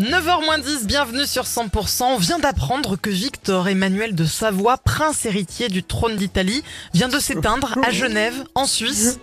9h10, bienvenue sur 100%. On vient d'apprendre que Victor Emmanuel de Savoie, prince héritier du trône d'Italie, vient de s'éteindre à Genève, en Suisse.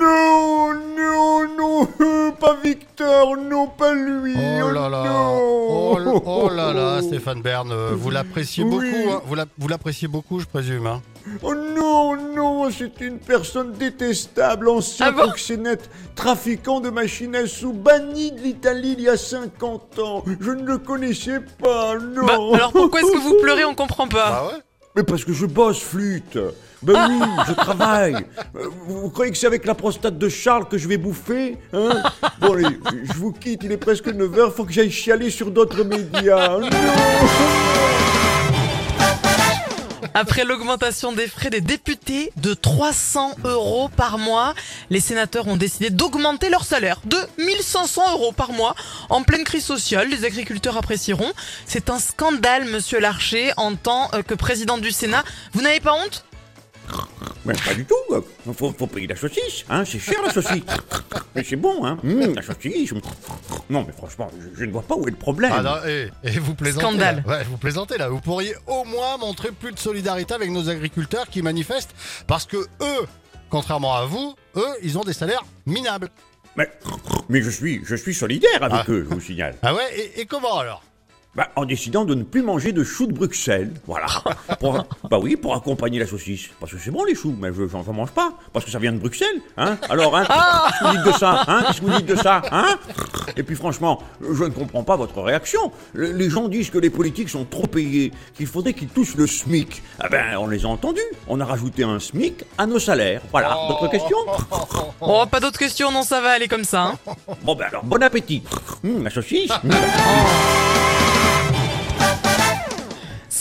Non, non, non, pas Victor, non, pas lui. Oh là là, non. oh, oh là là, Stéphane Bern, euh, vous l'appréciez Oui. beaucoup, hein, vous l'appréciez beaucoup, je présume. hein. Oh non, non, c'est une personne détestable, ancien Ah bon proxénète, trafiquant de machines à sous, banni de l'Italie il y a 50 ans. Je ne le connaissais pas, non. Bah, alors pourquoi est-ce que vous pleurez On comprend pas. Ah ouais Mais parce que je bosse, flûte. Ben oui, je travaille. Euh, Vous croyez que c'est avec la prostate de Charles que je vais bouffer hein? Bon allez, je vous quitte, il est presque 9h, faut que j'aille chialer sur d'autres médias. Non Après l'augmentation des frais des députés de 300 euros par mois, les sénateurs ont décidé d'augmenter leur salaire de 1500 euros par mois. En pleine crise sociale, les agriculteurs apprécieront. C'est un scandale, monsieur Larcher, en tant euh, que président du Sénat. Vous n'avez pas honte? Mais pas du tout. Faut, faut payer la saucisse, hein, c'est cher la saucisse. Mais c'est bon, hein, Mmh, la saucisse. Non mais franchement, je, je ne vois pas où est le problème. Ah non, et, et vous plaisantez Scandale. là. Ouais, vous plaisantez là. Vous pourriez au moins montrer plus de solidarité avec nos agriculteurs qui manifestent parce que eux, contrairement à vous, eux, ils ont des salaires minables. Mais, mais je suis, je suis solidaire avec Ah. eux, je vous signale. Ah ouais et, et comment alors? Bah, en décidant de ne plus manger de choux de Bruxelles, voilà. Pour- bah oui, pour accompagner la saucisse. Parce que c'est bon les choux, mais je j'en j'en mange pas. Parce que ça vient de Bruxelles, hein. Alors, hein, qu'est-ce que vous dites de ça, hein Qu'est-ce que vous dites de ça, hein Et puis franchement, je ne comprends pas votre réaction. Le- Les gens disent que les politiques sont trop payés, qu'il faudrait qu'ils touchent le SMIC. Ah ben, on les a entendus. On a rajouté un SMIC à nos salaires. Voilà. D'autres questions? Oh, pas d'autres questions, non, ça va aller comme ça. hein. Bon ben alors, bon appétit. Hum, la saucisse. hum.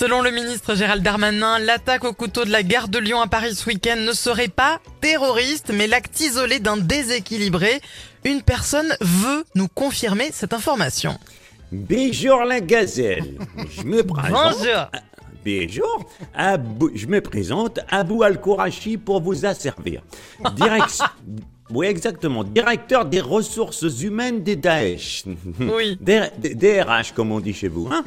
Selon le ministre Gérald Darmanin, l'attaque au couteau de la gare de Lyon à Paris ce week-end ne serait pas terroriste, mais l'acte isolé d'un déséquilibré. Une personne veut nous confirmer cette information. Bonjour la gazelle. Je me présente. Bonjour. Bonjour. Je me présente Abou Al-Kourachi pour vous asservir. Direct... Oui, exactement. Directeur des ressources humaines des Daesh. Oui. DRH, comme on dit chez vous. Hein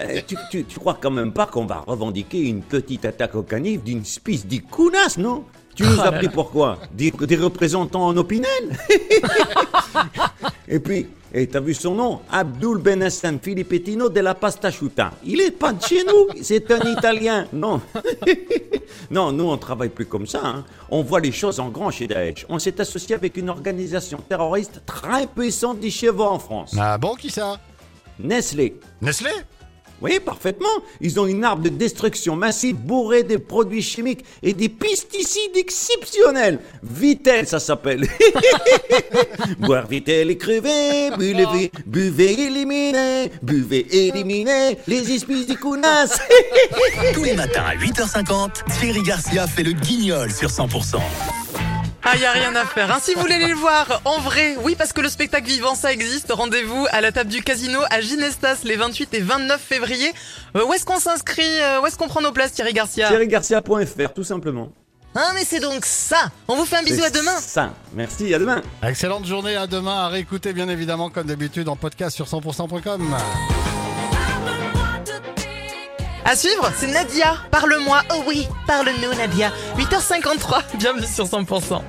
Euh, tu, tu, tu crois quand même pas qu'on va revendiquer une petite attaque au canif d'une spice d'Ikunas, non? Tu nous Oh as pris là. pour quoi? Des, des représentants en opinel? Et puis, et t'as vu son nom? Abdul Ben Hassan Filipettino de la Pasta Chuta. Il est pas de chez nous, c'est un Italien. Non. non, nous on travaille plus comme ça. hein. On voit les choses en grand chez Daesh. On s'est associé avec une organisation terroriste très puissante du chevaux en France. Ah bon, qui ça? Nestlé. Nestlé? Oui, parfaitement. Ils ont une arme de destruction massive bourrée de produits chimiques et des pesticides exceptionnels. Vitel, ça s'appelle. Boire Vitel et crever, buvez, buvez, éliminez, buvez, éliminez les espèces d'Ikunas. Tous les matins à 8h50, Thierry Garcia fait le guignol sur 100%. Ah, y a rien à faire. hein. Si vous voulez aller le voir en vrai, oui, parce que le spectacle vivant, ça existe. Rendez-vous à la table du casino à Ginestas les 28 et 29 février. Euh, où est-ce qu'on s'inscrit euh, Où est-ce qu'on prend nos places, Thierry Garcia? ThierryGarcia.fr, tout simplement. Ah, mais c'est donc ça On vous fait un bisou à demain Ça. Merci, à demain. Excellente journée à demain à réécouter bien évidemment comme d'habitude en podcast sur 100%.com. À suivre, c'est Nadia. Parle-moi. Oh oui, parle-nous, Nadia. 8h53, bienvenue sur 100%.